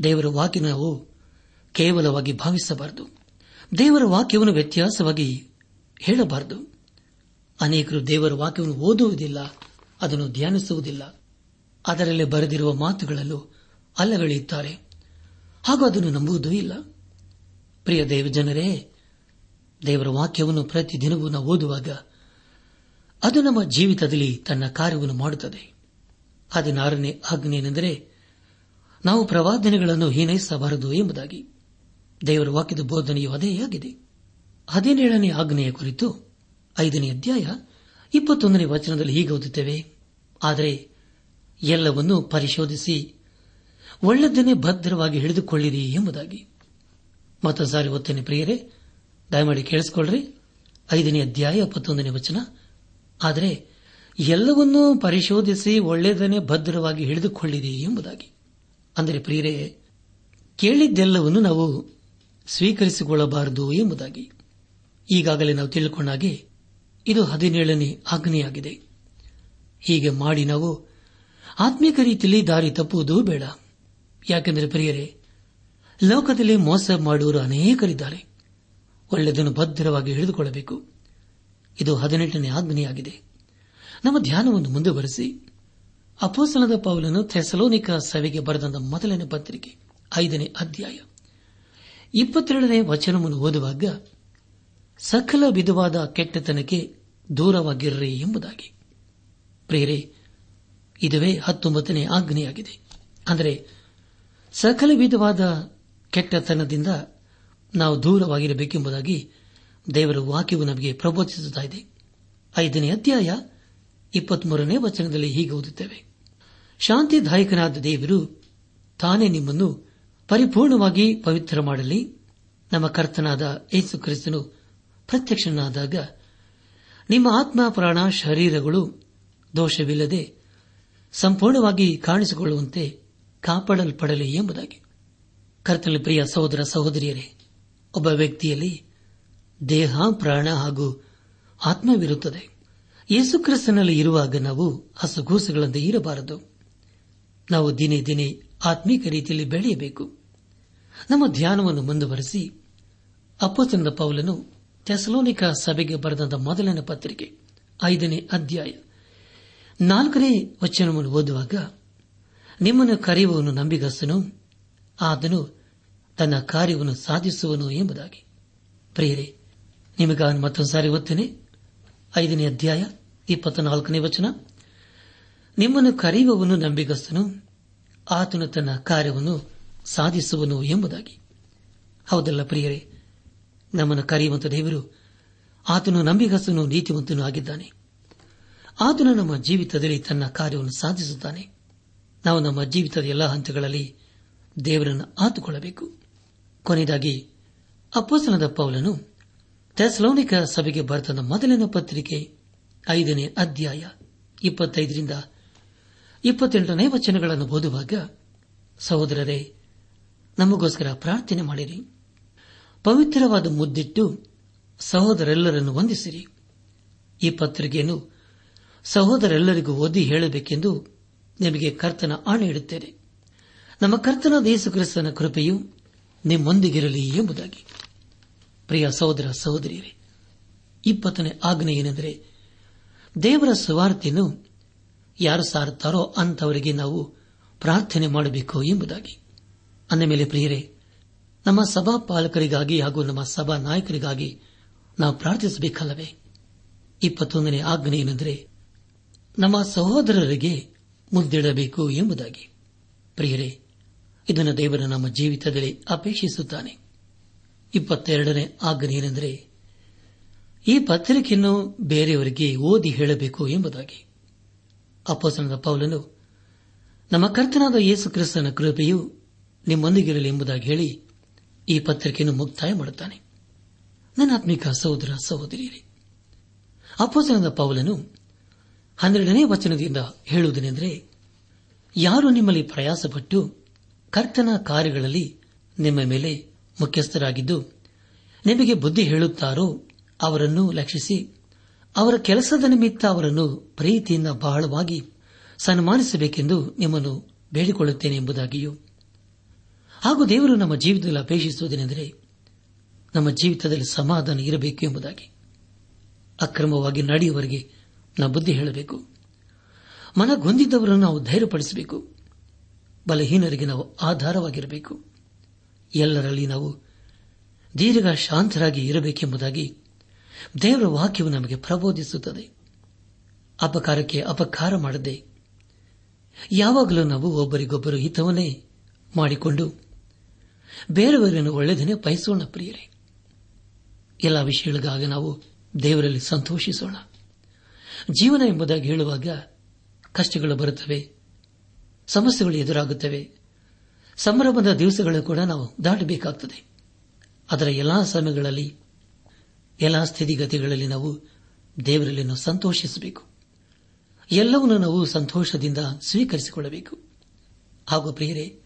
ದೇವರ ವಾಕ್ಯ ನಾವು ಕೇವಲವಾಗಿ ಭಾವಿಸಬಾರದು. ದೇವರ ವಾಕ್ಯವನ್ನು ವ್ಯತ್ಯಾಸವಾಗಿ ಹೇಳಬಾರದು. ಅನೇಕರು ದೇವರ ವಾಕ್ಯವನ್ನು ಓದುವುದಿಲ್ಲ, ಅದನ್ನು ಧ್ಯಾನಿಸುವುದಿಲ್ಲ. ಅದರಲ್ಲಿ ಬರೆದಿರುವ ಮಾತುಗಳಲ್ಲೂ ಅಲ್ಲಗಳೆಯುತ್ತಾರೆ. ಹಾಗೂ ಅದನ್ನು ನಂಬುವುದೂ ಇಲ್ಲ. ಪ್ರಿಯ ದೇವಜನರೇ ದೇವರ ವಾಕ್ಯವನ್ನು ಪ್ರತಿದಿನವೂ ನಾವು ಓದುವಾಗ ಅದು ನಮ್ಮ ಜೀವಿತದಲ್ಲಿ ತನ್ನ ಕಾರ್ಯವನ್ನು ಮಾಡುತ್ತದೆ. ಹದಿನಾರನೇ ಆಜ್ಞೆಯೇನೆಂದರೆ ನಾವು ಪ್ರವಾದನೆಗಳನ್ನು ಹೀನೈಸಬಾರದು ಎಂಬುದಾಗಿ. ದೇವರ ವಾಕ್ಯದ ಬೋಧನೆಯು ಅದೇ ಆಗಿದೆ. ಹದಿನೇಳನೇ ಆಜ್ಞೆಯ ಕುರಿತು ಐದನೇ ಅಧ್ಯಾಯ ಇಪ್ಪತ್ತೊಂದನೇ ವಚನದಲ್ಲಿ ಹೀಗೆ ಓದುತ್ತೇವೆ. ಆದರೆ ಎಲ್ಲವನ್ನೂ ಪರಿಶೋಧಿಸಿ ಒಳ್ಳೆದನ್ನೇ ಭದ್ರವಾಗಿ ಹಿಡಿದುಕೊಳ್ಳಿರಿ ಎಂಬುದಾಗಿ. ಮತ್ತೊಂದು ಸಾರಿ ಒತ್ತೇನೆ ಪ್ರಿಯರೇ, ದಯಮಾಡಿ ಕೇಳಿಸಿಕೊಳ್ಳ್ರಿ ಐದನೇ ಅಧ್ಯಾಯ ಇಪ್ಪತ್ತೊಂದನೇ ವಚನ. ಆದರೆ ಎಲ್ಲವನ್ನೂ ಪರಿಶೋಧಿಸಿ ಒಳ್ಳೆಯದನ್ನೇ ಭದ್ರವಾಗಿ ಹಿಡಿದುಕೊಳ್ಳಿರಿ ಎಂಬುದಾಗಿ. ಅಂದರೆ ಪ್ರಿಯರೇ, ಕೇಳಿದ್ದೆಲ್ಲವನ್ನು ನಾವು ಸ್ವೀಕರಿಸಿಕೊಳ್ಳಬಾರದು ಎಂಬುದಾಗಿ. ಈಗಾಗಲೇ ನಾವು ತಿಳಿದುಕೊಂಡಾಗೆ ಇದು ಹದಿನೇಳನೇ ಆಗ್ನೆಯಾಗಿದೆ ಹೀಗೆ ಮಾಡಿ ನಾವು ಆತ್ಮೀಕ ರೀತಿಯಲ್ಲಿ ದಾರಿ ತಪ್ಪುವುದು ಬೇಡ. ಯಾಕೆಂದರೆ ಪ್ರಿಯರೇ, ಲೋಕದಲ್ಲಿ ಮೋಸ ಮಾಡುವವರು ಅನೇಕರಿದ್ದಾರೆ. ಒಳ್ಳೆಯದನ್ನು ಭದ್ರವಾಗಿ ಹಿಡಿದುಕೊಳ್ಳಬೇಕು. ಇದು ಹದಿನೆಂಟನೇ ಆಜ್ಞೆಯಾಗಿದೆ. ನಮ್ಮ ಧ್ಯಾನವನ್ನು ಮುಂದುವರೆಸಿ. ಅಪೋಸನದ ಪೌಲನ್ನು ಥೆಸಲೋನಿಕ ಸಭೆಗೆ ಬರೆದ ಮೊದಲನೇ ಪತ್ರಿಕೆ, ಐದನೇ ಅಧ್ಯಾಯ. ಇಪ್ಪತ್ತೆರಡನೇ ವಚನವನ್ನು ಓದುವಾಗ, ಸಕಲ ವಿಧವಾದ ಕೆಟ್ಟತನಕ್ಕೆ ದೂರವಾಗಿರ್ರಿ ಎಂಬುದಾಗಿ. ಪ್ರೇರೆ ಇದುವೇ ಹತ್ತೊಂಬತ್ತನೇ ಆಜ್ಞೆಯಾಗಿದೆ. ಅಂದರೆ ಸಕಲ ವಿಧವಾದ ಕೆಟ್ಟತನದಿಂದ ನಾವು ದೂರವಾಗಿರಬೇಕೆಂಬುದಾಗಿ ದೇವರ ವಾಕ್ಯವು ನಮಗೆ ಪ್ರಬೋಧಿಸುತ್ತಿದೆ ಐದನೇ ಅಧ್ಯಾಯ ಇಪ್ಪತ್ಮೂರನೇ ವಚನದಲ್ಲಿ ಹೀಗೆ ಓದುತ್ತೇವೆ. ಶಾಂತಿದಾಯಕನಾದ ದೇವರು ತಾನೇ ನಿಮ್ಮನ್ನು ಪರಿಪೂರ್ಣವಾಗಿ ಪವಿತ್ರ ಮಾಡಲಿ. ನಮ್ಮ ಕರ್ತನಾದ ಯೇಸು ಕ್ರಿಸ್ತನು ಪ್ರತ್ಯಕ್ಷನಾದಾಗ ನಿಮ್ಮ ಆತ್ಮ ಪ್ರಾಣ ಶರೀರಗಳು ದೋಷವಿಲ್ಲದೆ ಸಂಪೂರ್ಣವಾಗಿ ಕಾಣಿಸಿಕೊಳ್ಳುವಂತೆ ಕಾಪಾಡಲ್ಪಡಲಿ ಎಂಬುದಾಗಿ. ಕರ್ತನ ಪ್ರಿಯ ಸಹೋದರ ಸಹೋದರಿಯರೇ, ಒಬ್ಬ ವ್ಯಕ್ತಿಯಲ್ಲಿ ದೇಹ, ಪ್ರಾಣ ಹಾಗೂ ಆತ್ಮವಿರುತ್ತದೆ. ಯೇಸುಕ್ರಿಸ್ತನಲ್ಲಿ ಇರುವಾಗ ನಾವು ಹಸುಗೂಸುಗಳಂತೆ ಇರಬಾರದು. ನಾವು ದಿನೇ ದಿನೇ ಆತ್ಮೀಕ ರೀತಿಯಲ್ಲಿ ಬೆಳೆಯಬೇಕು. ನಮ್ಮ ಧ್ಯಾನವನ್ನು ಮುಂದುವರೆಸಿ ಅಪ್ಪಚಂದ ಪೌಲನು ಥೆಸಲೋನಿಕ ಸಭೆಗೆ ಬರೆದ ಮೊದಲನೇ ಪತ್ರಿಕೆ, ಐದನೇ ಅಧ್ಯಾಯ. ನಾಲ್ಕನೇ ವಚನವನ್ನು ಓದುವಾಗ, ನಿಮ್ಮನ್ನು ಕರೆಯುವವನು ನಂಬಿಗಸ್ತನು, ಆತನು ತನ್ನ ಕಾರ್ಯವನ್ನು ಸಾಧಿಸುವನು ಎಂಬುದಾಗಿ. ಪ್ರಿಯರೇ ನಿಮಗ ಮತ್ತೊಂದು ಸಾರಿ ಓದ್ತೇನೆ. ಐದನೇ ಅಧ್ಯಾಯ, ಇಪ್ಪತ್ನಾಲ್ಕನೇ ವಚನ. ನಿಮ್ಮನ್ನು ಕರೆಯುವವನು ನಂಬಿಗಸ್ತನು, ಆತನು ತನ್ನ ಕಾರ್ಯವನ್ನು ಸಾಧಿಸುವನು ಎಂಬುದಾಗಿ. ಹೌದಲ್ಲ ಪ್ರಿಯರೇ, ನಮ್ಮನ್ನು ಕರೆಯುವಂತ ದೇವರು ಆತನು ನಂಬಿಗಸ್ತನು, ನೀತಿವಂತನೂ ಆಗಿದ್ದಾನೆ. ಆತನು ನಮ್ಮ ಜೀವಿತದಲ್ಲಿ ತನ್ನ ಕಾರ್ಯವನ್ನು ಸಾಧಿಸುತ್ತಾನೆ. ನಾವು ನಮ್ಮ ಜೀವಿತದ ಎಲ್ಲಾ ಹಂತಗಳಲ್ಲಿ ದೇವರನ್ನು ಆತುಕೊಳ್ಳಬೇಕು. ಕೊನೆಯದಾಗಿ ಅಪ್ಪಸನದ ಪೌಲನು ಟೆಸ್ಲೌನಿಕ ಸಭೆಗೆ ಬರೆದ ಮೊದಲಿನ ಪತ್ರಿಕೆ ಐದನೇ ಅಧ್ಯಾಯ ಇಪ್ಪತ್ತೈದರಿಂದ ಇಪ್ಪತ್ತೆಂಟನೇ ವಚನಗಳನ್ನು ಓದುವಾಗ, ಸಹೋದರರೇ, ನಮಗೋಸ್ಕರ ಪ್ರಾರ್ಥನೆ ಮಾಡಿರಿ. ಪವಿತ್ರವಾದ ಮುದ್ದಿಟ್ಟು ಸಹೋದರೆಲ್ಲರನ್ನು ವಂದಿಸಿರಿ. ಈ ಪತ್ರಿಕೆಯನ್ನು ಸಹೋದರೆಲ್ಲರಿಗೂ ಓದಿ ಹೇಳಬೇಕೆಂದು ನಿಮಗೆ ಕರ್ತನ ಆಣೆ ಇಡುತ್ತೇನೆ ನಮ್ಮ ಕರ್ತನ ಯೇಸು ಕ್ರಿಸ್ತನ ಕೃಪೆಯು ನಿಮ್ಮೊಂದಿಗಿರಲಿ ಎಂಬುದಾಗಿ. ಪ್ರಿಯ ಸಹೋದರ ಸಹೋದರಿಯರೇ, ಇಪ್ಪತ್ತನೇ ಆಜ್ಞೆ ಏನೆಂದರೆ, ದೇವರ ಸುವಾರ್ತೆಯನ್ನು ಯಾರು ಸಾರುತ್ತಾರೋ ಅಂತವರಿಗೆ ನಾವು ಪ್ರಾರ್ಥನೆ ಮಾಡಬೇಕು ಎಂಬುದಾಗಿ. ಅಂದ ಮೇಲೆ ಪ್ರಿಯರೇ, ನಮ್ಮ ಸಭಾ ಪಾಲಕರಿಗಾಗಿ ಹಾಗೂ ನಮ್ಮ ಸಭಾ ನಾಯಕರಿಗಾಗಿ ನಾವು ಪ್ರಾರ್ಥಿಸಬೇಕಲ್ಲವೇ? ಇಪ್ಪತ್ತೊಂದನೇ ಆಜ್ಞೆ ಏನೆಂದರೆ ನಮ್ಮ ಸಹೋದರರಿಗೆ ಮುದ್ದಿಡಬೇಕು ಎಂಬುದಾಗಿ. ಪ್ರಿಯರೇ, ಇದನ್ನು ದೇವರ ನಮ್ಮ ಜೀವಿತದಲ್ಲಿ ಅಪೇಕ್ಷಿಸುತ್ತಾನೆ. ಇಪ್ಪತ್ತೆರಡನೇ ಆಜ್ಞೆ ಏನೆಂದರೆ, ಈ ಪತ್ರಿಕೆಯನ್ನು ಬೇರೆಯವರಿಗೆ ಓದಿ ಹೇಳಬೇಕು ಎಂಬುದಾಗಿ. ಅಪ್ಪಸನದ ಪೌಲನು, ನಮ್ಮ ಕರ್ತನಾದ ಯೇಸು ಕ್ರಿಸ್ತನ ಕೃಪೆಯು ನಿಮ್ಮೊಂದಿಗಿರಲಿ ಎಂಬುದಾಗಿ ಹೇಳಿ ಈ ಪತ್ರಿಕೆಯನ್ನು ಮುಕ್ತಾಯ ಮಾಡುತ್ತಾನೆ. ನನ್ನ ಆತ್ಮಿಕ ಸಹೋದರ ಸಹೋದರಿಯರೇ ಅಪ್ಪಸನದ ಪೌಲನು ಹನ್ನೆರಡನೇ ವಚನದಿಂದ ಹೇಳುವುದೇನೆಂದರೆ, ಯಾರು ನಿಮ್ಮಲ್ಲಿ ಪ್ರಯಾಸಪಟ್ಟು ಕರ್ತನ ಕಾರ್ಯಗಳಲ್ಲಿ ನಿಮ್ಮ ಮೇಲೆ ಮುಖ್ಯಸ್ಥರಾಗಿದ್ದು, ನಿಮಗೆ ಬುದ್ಧಿ ಹೇಳುತ್ತಾರೋ ಅವರನ್ನು ಲಕ್ಷಿಸಿ, ಅವರ ಕೆಲಸದ ನಿಮಿತ್ತ ಅವರನ್ನು ಪ್ರೀತಿಯಿಂದ ಬಹಳವಾಗಿ ಸನ್ಮಾನಿಸಬೇಕೆಂದು ನಿಮ್ಮನ್ನು ಬೇಡಿಕೊಳ್ಳುತ್ತೇನೆ ಎಂಬುದಾಗಿಯೂ. ಹಾಗೂ ದೇವರು ನಮ್ಮ ಜೀವಿತದಲ್ಲಿ ಅಪೇಕ್ಷಿಸುವುದೇನೆಂದರೆ, ನಮ್ಮ ಜೀವಿತದಲ್ಲಿ ಸಮಾಧಾನ ಇರಬೇಕು ಎಂಬುದಾಗಿ. ಅಕ್ರಮವಾಗಿ ನಡೆಯುವವರಿಗೆ ನಾವು ಬುದ್ಧಿ ಹೇಳಬೇಕು. ಮನಗೊಂದಿದ್ದವರನ್ನು ನಾವು ಧೈರ್ಯಪಡಿಸಬೇಕು. ಬಲಹೀನರಿಗೆ ನಾವು ಆಧಾರವಾಗಿರಬೇಕು. ಎಲ್ಲರಲ್ಲಿ ನಾವು ದೀರ್ಘ ಶಾಂತರಾಗಿ ಇರಬೇಕೆಂಬುದಾಗಿ ದೇವರ ವಾಕ್ಯವು ನಮಗೆ ಪ್ರಬೋಧಿಸುತ್ತದೆ. ಅಪಕಾರಕ್ಕೆ ಅಪಕಾರ ಮಾಡದೆ ಯಾವಾಗಲೂ ನಾವು ಒಬ್ಬರಿಗೊಬ್ಬರು ಹಿತವನ್ನೇ ಮಾಡಿಕೊಂಡು ಬೇರೆಯವರನ್ನು ಒಳ್ಳೆಯದನ್ನೇ ಬಯಸೋಣ ಪ್ರಿಯರೇ. ಎಲ್ಲ ವಿಷಯಗಳಿಗಾಗಿ ನಾವು ದೇವರಲ್ಲಿ ಸಂತೋಷಿಸೋಣ. ಜೀವನ ಎಂಬುದಾಗಿ ಹೇಳುವಾಗ ಕಷ್ಟಗಳು ಬರುತ್ತವೆ, ಸಮಸ್ಯೆಗಳು ಎದುರಾಗುತ್ತವೆ. ಸಂಭ್ರಮದ ದಿವಸಗಳು ಕೂಡ ನಾವು ದಾಟಬೇಕಾಗುತ್ತದೆ ಅದರ ಎಲ್ಲಾ ಸಮಯಗಳಲ್ಲಿ, ಎಲ್ಲಾ ಸ್ಥಿತಿಗತಿಗಳಲ್ಲಿ ನಾವು ದೇವರಲ್ಲಿ ಸಂತೋಷಿಸಬೇಕು. ಎಲ್ಲವನ್ನೂ ನಾವು ಸಂತೋಷದಿಂದ ಸ್ವೀಕರಿಸಿಕೊಳ್ಳಬೇಕು. ಹಾಗೂ ಪ್ರಿಯರೇ,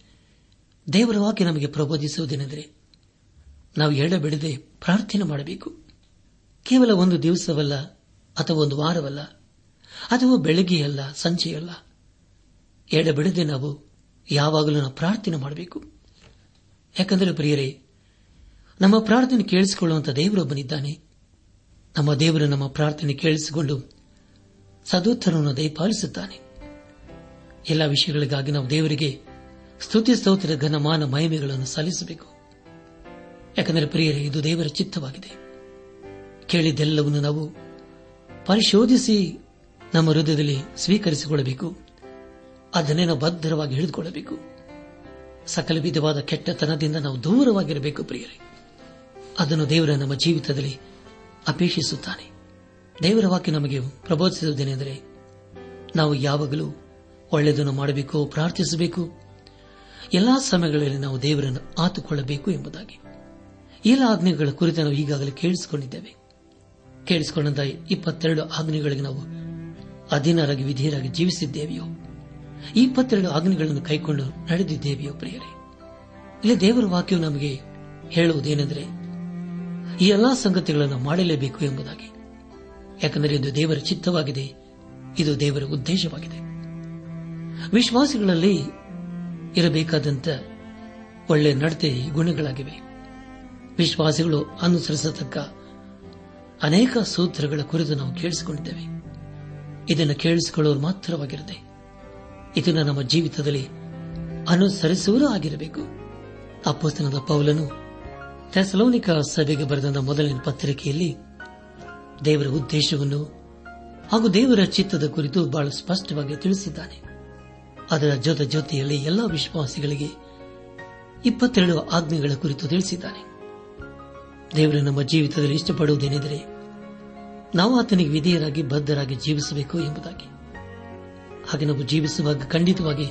ದೇವರ ವಾಕ್ಯ ನಮಗೆ ಪ್ರಬೋಧಿಸುವುದೇನೆಂದರೆ, ನಾವು ಎಡಬಿಡದೆ ಪ್ರಾರ್ಥನೆ ಮಾಡಬೇಕು. ಕೇವಲ ಒಂದು ದಿವಸವಲ್ಲ ಅಥವಾ ಒಂದು ವಾರವಲ್ಲ. ಅಥವಾ ಬೆಳಗ್ಗೆಯಲ್ಲ, ಸಂಜೆಯಲ್ಲ. ಎಡಬಿಡದೆ ನಾವು ಯಾವಾಗಲೂ ನಾವು ಪ್ರಾರ್ಥನೆ ಮಾಡಬೇಕು. ಯಾಕಂದರೆ ಪ್ರಿಯರೇ, ನಮ್ಮ ಪ್ರಾರ್ಥನೆ ಕೇಳಿಸಿಕೊಳ್ಳುವಂತ ದೇವರೊಬ್ಬನಿದ್ದಾನೆ. ನಮ್ಮ ದೇವರು ನಮ್ಮ ಪ್ರಾರ್ಥನೆ ಕೇಳಿಸಿಕೊಂಡು ಸದೋತ್ತರವನ್ನು ದಯಪಾಲಿಸುತ್ತಾನೆ. ಎಲ್ಲ ವಿಷಯಗಳಿಗಾಗಿ ನಾವು ದೇವರಿಗೆ ಸ್ತುತಿ ಸ್ತೋತ್ರ ಘನಮಾನ ಮಹಿಮೆಗಳನ್ನು ಸಲ್ಲಿಸಬೇಕು. ಯಾಕಂದರೆ ಪ್ರಿಯರೇ, ಇದು ದೇವರ ಚಿತ್ತವಾಗಿದೆ. ಕೇಳಿದ್ದೆಲ್ಲವನ್ನು ನಾವು ಪರಿಶೋಧಿಸಿ ನಮ್ಮ ಹೃದಯದಲ್ಲಿ ಸ್ವೀಕರಿಸಿಕೊಳ್ಳಬೇಕು. ಅದನ್ನೇ ನಾವು ಭದ್ರವಾಗಿ ಹಿಡಿದುಕೊಳ್ಳಬೇಕು ಸಕಲ ವಿಧವಾದ ಕೆಟ್ಟತನದಿಂದ ನಾವು ದೂರವಾಗಿರಬೇಕು ಪ್ರಿಯರೇ. ಅದನ್ನು ದೇವರ ನಮ್ಮ ಜೀವಿತದಲ್ಲಿ ಅಪೇಕ್ಷಿಸುತ್ತಾನೆ. ದೇವರ ವಾಕ್ಯ ನಮಗೆ ಪ್ರಬೋಧಿಸುವುದೇನೆಂದರೆ ನಾವು ಯಾವಾಗಲೂ ಒಳ್ಳೆಯದನ್ನು ಮಾಡಬೇಕು, ಪ್ರಾರ್ಥಿಸಬೇಕು. ಎಲ್ಲಾ ಸಮಯಗಳಲ್ಲಿ ನಾವು ದೇವರನ್ನು ಆತುಕೊಳ್ಳಬೇಕು ಎಂಬುದಾಗಿ. ಎಲ್ಲ ಆಜ್ಞೆಗಳ ಕುರಿತು ನಾವು ಈಗಾಗಲೇ ಕೇಳಿಸಿಕೊಂಡಿದ್ದೇವೆ. ಕೇಳಿಸಿಕೊಂಡಂತ ಇಪ್ಪತ್ತೆರಡು ಆಗ್ನಿಗಳಿಗೆ ನಾವು ಅಧೀನರಾಗಿ, ವಿಧಿಯರಾಗಿ ಜೀವಿಸಿದ್ದೇವೆಯೋ? ಇಪ್ಪತ್ತೆರಡು ಆಜ್ಞೆಗಳನ್ನು ಕೈಕೊಂಡು ನಡೆದಿದ್ದೇವೆಯೋ ಪ್ರಿಯರೇ? ಇಲ್ಲಿ ದೇವರ ವಾಕ್ಯವು ನಮಗೆ ಹೇಳುವುದೇನೆಂದರೆ, ಈ ಎಲ್ಲಾ ಸಂಗತಿಗಳನ್ನು ಮಾಡಲೇಬೇಕು ಎಂಬುದಾಗಿ. ಯಾಕೆಂದರೆ ಇದು ದೇವರ ಚಿತ್ತವಾಗಿದೆ, ಇದು ದೇವರ ಉದ್ದೇಶವಾಗಿದೆ. ವಿಶ್ವಾಸಿಗಳಲ್ಲಿ ಇರಬೇಕಾದಂತ ಒಳ್ಳೆ ನಡತೆ ಗುಣಗಳಾಗಿವೆ. ವಿಶ್ವಾಸಿಗಳು ಅನುಸರಿಸತಕ್ಕ ಅನೇಕ ಸೂತ್ರಗಳ ಕುರಿತು ನಾವು ಕೇಳಿಸಿಕೊಂಡಿದ್ದೇವೆ ಇದನ್ನು ಕೇಳಿಸಿಕೊಳ್ಳುವ ಮಾತ್ರವಾಗಿರದೆ, ಇದನ್ನು ನಮ್ಮ ಜೀವಿತದಲ್ಲಿ ಅನುಸರಿಸುವರೂ ಆಗಿರಬೇಕು. ಅಪ್ಪಸ್ತನದ ಪೌಲನು ಥೆಸಲೋನಿಕ ಸಭೆಗೆ ಬರೆದ ಮೊದಲಿನ ಪತ್ರಿಕೆಯಲ್ಲಿ ದೇವರ ಉದ್ದೇಶವನ್ನು ಹಾಗೂ ದೇವರ ಚಿತ್ತದ ಕುರಿತು ಬಹಳ ಸ್ಪಷ್ಟವಾಗಿ ತಿಳಿಸಿದ್ದಾನೆ. ಅದರ ಜೊತೆ ಜೊತೆಯಲ್ಲಿ ಎಲ್ಲಾ ವಿಶ್ವಾಸಿಗಳಿಗೆ ಇಪ್ಪತ್ತೆರಡು ಆಜ್ಞೆಗಳ ಕುರಿತು ತಿಳಿಸಿದ್ದಾನೆ. ದೇವರು ನಮ್ಮ ಜೀವಿತದಲ್ಲಿ ಇಷ್ಟಪಡುವುದೇನೆಂದರೆ ನಾವು ಆತನಿಗೆ ವಿಧೇಯರಾಗಿ, ಬದ್ಧರಾಗಿ ಜೀವಿಸಬೇಕು ಎಂಬುದಾಗಿ. ಹಾಗೆ ನಾವು ಜೀವಿಸುವಾಗ ಖಂಡಿತವಾಗಿ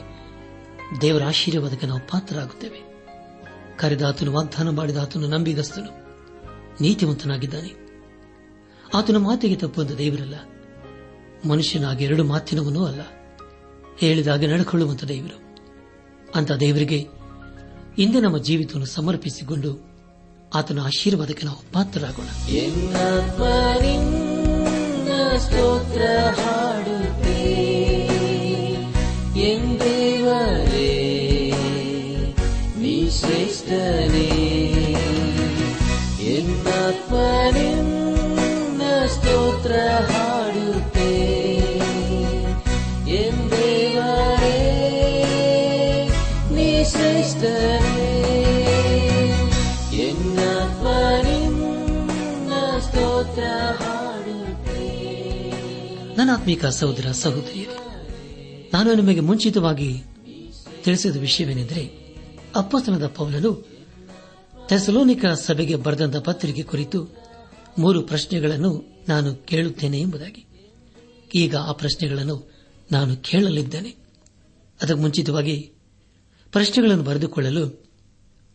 ದೇವರ ಆಶೀರ್ವಾದಕ್ಕೆ ನಾವು ಪಾತ್ರರಾಗುತ್ತೇವೆ. ಕರೆದ ಆತನು ವಾಗ್ದಾನ ಮಾಡಿದ ಆತನು ನಂಬಿಗಸ್ತನು, ನೀತಿವಂತನಾಗಿದ್ದಾನೆ. ಆತನ ಮಾತಿಗೆ ತಪ್ಪುವಂತ ದೇವರಲ್ಲ, ಮನುಷ್ಯನಾಗಿ ಎರಡು ಮಾತಿನವನೂ ಅಲ್ಲ, ಹೇಳಿದಾಗ ನಡ್ಕೊಳ್ಳುವಂತ ದೇವರು. ಅಂತ ದೇವರಿಗೆ ಇಂದು ನಮ್ಮ ಜೀವಿತವನ್ನು ಸಮರ್ಪಿಸಿಕೊಂಡು ಆತನ ಆಶೀರ್ವಾದಕ್ಕೆ ನಾವು ಪಾತ್ರರಾಗೋಣ. ಸ್ತೋತ್ರ ಹಾಡುತ್ತೇ ಎಂದೇವರೇ ನೀ ಶ್ರೇಷ್ಠನೇ ಎನ್ನಾತ್ಮನಿನ್ನ ನನ್ನಾತ್ಮೀಕ ಸಹೋದರ ಸಹೋದರಿಯರು, ನಾನು ನಿಮಗೆ ಮುಂಚಿತವಾಗಿ ತಿಳಿಸಿದ ವಿಷಯವೇನೆಂದರೆ ಅಪ್ಪಸ್ತನದ ಪೌಲನು ಥೆಸಲೋನಿಕ ಸಭೆಗೆ ಬರೆದಂತ ಪತ್ರಿಕೆ ಕುರಿತು ಮೂರು ಪ್ರಶ್ನೆಗಳನ್ನು ನಾನು ಕೇಳುತ್ತೇನೆ ಎಂಬುದಾಗಿ. ಈಗ ಆ ಪ್ರಶ್ನೆಗಳನ್ನು ನಾನು ಕೇಳಲಿದ್ದೇನೆ. ಅದಕ್ಕೆ ಮುಂಚಿತವಾಗಿ ಪ್ರಶ್ನೆಗಳನ್ನು ಬರೆದುಕೊಳ್ಳಲು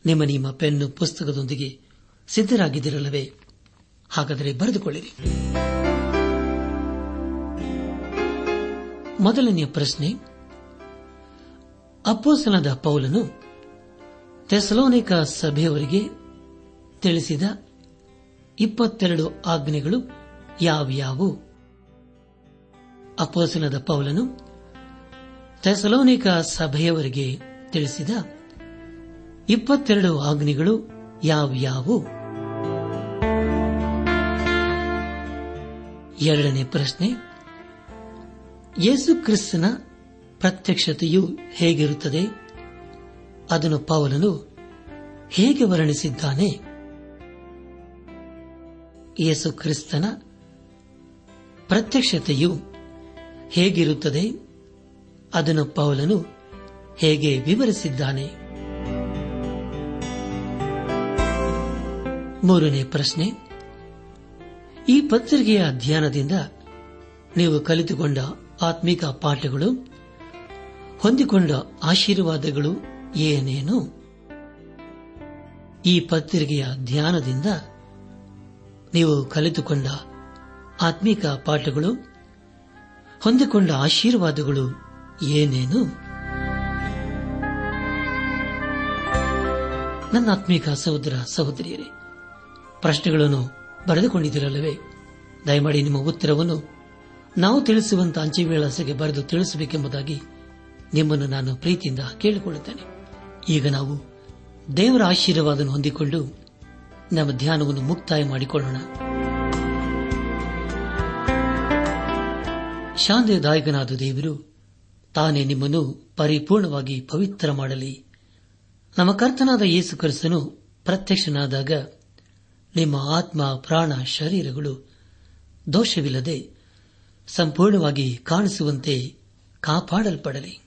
ನಿಮ್ಮ ನಿಮ್ಮ ಪೆನ್ನು, ಪುಸ್ತಕದೊಂದಿಗೆ ಸಿದ್ದರಾಗಿದ್ದಿರಲ್ಲವೇ ಹಾಗಾದರೆ ಬರೆದುಕೊಳ್ಳಿರಿ. ಮೊದಲನೆಯ ಪ್ರಶ್ನೆ ಅಪ್ಪೋಸನದ ಪೌಲನು ತೆಸಲೋನಿಕ ಸಭೆಯವರಿಗೆ ತಿಳಿಸಿದ ಇಪ್ಪತ್ತೆರಡು ಆಜ್ಞೆಗಳು ಯಾವ್ಯಾವು? ಅಪ್ಪೋಸನದ ಪೌಲನು ತೆಸಲೋನಿಕ ಸಭೆಯವರಿಗೆ ತಿಳಿಸಿದ ಇಪ್ಪತ್ತೆರಡು ಆಜ್ಞೆಗಳು ಯಾವ್ಯಾವು? ಎರಡನೇ ಪ್ರಶ್ನೆ ಯೇಸು ಕ್ರಿಸ್ತನ ಪ್ರತ್ಯಕ್ಷತೆಯು ಹೇಗಿರುತ್ತದೆ? ಅದನ್ನು ಪೌಲನು ಹೇಗೆ ವರ್ಣಿಸಿದ್ದಾನೆ? ಯೇಸು ಕ್ರಿಸ್ತನ ಪ್ರತ್ಯಕ್ಷತೆಯು ಹೇಗಿರುತ್ತದೆ? ಅದನ್ನು ಪೌಲನು ಹೇಗೆ ವಿವರಿಸಿದ್ದಾನೆ? ಮೂರನೇ ಪ್ರಶ್ನೆ. ಈ ಪತ್ರಿಕೆಯ ಅಧ್ಯಯನದಿಂದ ನೀವು ಕಲಿತುಕೊಂಡ ಆತ್ಮಿಕ ಪಾಠಗಳು, ಹೊಂದಿಕೊಂಡ ಆಶೀರ್ವಾದಗಳು ಏನೇನು? ಈ ಪತ್ರಿಕೆಯ ಧ್ಯಾನದಿಂದ ನೀವು ಕಲಿತುಕೊಂಡ ಆತ್ಮಿಕ ಪಾಠಗಳು, ಹೊಂದಿಕೊಂಡ ಆಶೀರ್ವಾದಗಳು ಏನೇನು? ನನ್ನ ಆತ್ಮಿಕ ಸಹೋದರ ಸಹೋದರಿಯರೇ, ಪ್ರಶ್ನೆಗಳನ್ನು ಬರೆದುಕೊಂಡಿದ್ದೀರಲ್ಲವೇ? ದಯಮಾಡಿ ನಿಮ್ಮ ಉತ್ತರವನ್ನು ನಾವು ತಿಳಿಸುವಂತಹ ಅಂಚೆ ವಿಳಾಸಕ್ಕೆ ಬರೆದು ತಿಳಿಸಬೇಕೆಂಬುದಾಗಿ ನಿಮ್ಮನ್ನು ನಾನು ಪ್ರೀತಿಯಿಂದ ಕೇಳಿಕೊಳ್ಳುತ್ತೇನೆ. ಈಗ ನಾವು ದೇವರ ಆಶೀರ್ವಾದವನ್ನು ಹೊಂದಿಕೊಂಡು ನಮ್ಮ ಧ್ಯಾನವನ್ನು ಮುಕ್ತಾಯ ಮಾಡಿಕೊಳ್ಳೋಣ. ಶಾಂತಿದಾಯಕನಾದ ದೇವರು, ತಾನೇ ನಿಮ್ಮನ್ನು ಪರಿಪೂರ್ಣವಾಗಿ ಪವಿತ್ರ ಮಾಡಲಿ. ನಮ್ಮ ಕರ್ತನಾದ ಯೇಸು ಪ್ರತ್ಯಕ್ಷನಾದಾಗ ನಿಮ್ಮ ಆತ್ಮ, ಪ್ರಾಣ, ಶರೀರಗಳು ದೋಷವಿಲ್ಲದೆ ಸಂಪೂರ್ಣವಾಗಿ ಕಾಣಿಸುವಂತೆ ಕಾಪಾಡಲ್ಪಡಲಿ.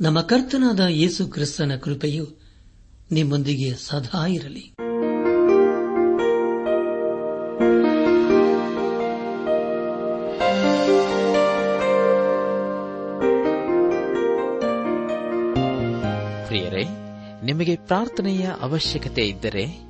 ನಮ್ಮ ಕರ್ತನಾದ ಯೇಸು ಕ್ರಿಸ್ತನ ಕೃಪೆಯು ನಿಮ್ಮೊಂದಿಗೆ ಸದಾ ಇರಲಿ. ಪ್ರಿಯರೇ, ನಿಮಗೆ ಪ್ರಾರ್ಥನೆಯ ಅವಶ್ಯಕತೆ ಇದ್ದರೆ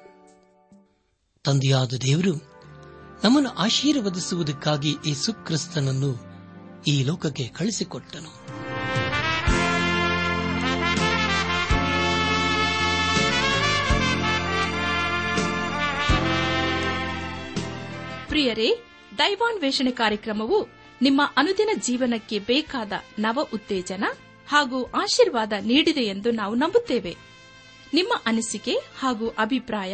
ತಂದೆಯಾದ ದೇವರು ನಮ್ಮನ್ನು ಆಶೀರ್ವದಿಸುವುದಕ್ಕಾಗಿ ಈ ಸುಕ್ರಿಸ್ತನನ್ನು ಈ ಲೋಕಕ್ಕೆ ಕಳಿಸಿಕೊಟ್ಟನು ಪ್ರಿಯರೇ ದೈವಾನ್ ವೇಷಣೆ ಕಾರ್ಯಕ್ರಮವು ನಿಮ್ಮ ಅನುದಿನ ಜೀವನಕ್ಕೆ ಬೇಕಾದ ನವ ಉತ್ತೇಜನ ಹಾಗೂ ಆಶೀರ್ವಾದ ನೀಡಿದೆ ಎಂದು ನಾವು ನಂಬುತ್ತೇವೆ. ನಿಮ್ಮ ಅನಿಸಿಕೆ ಹಾಗೂ ಅಭಿಪ್ರಾಯ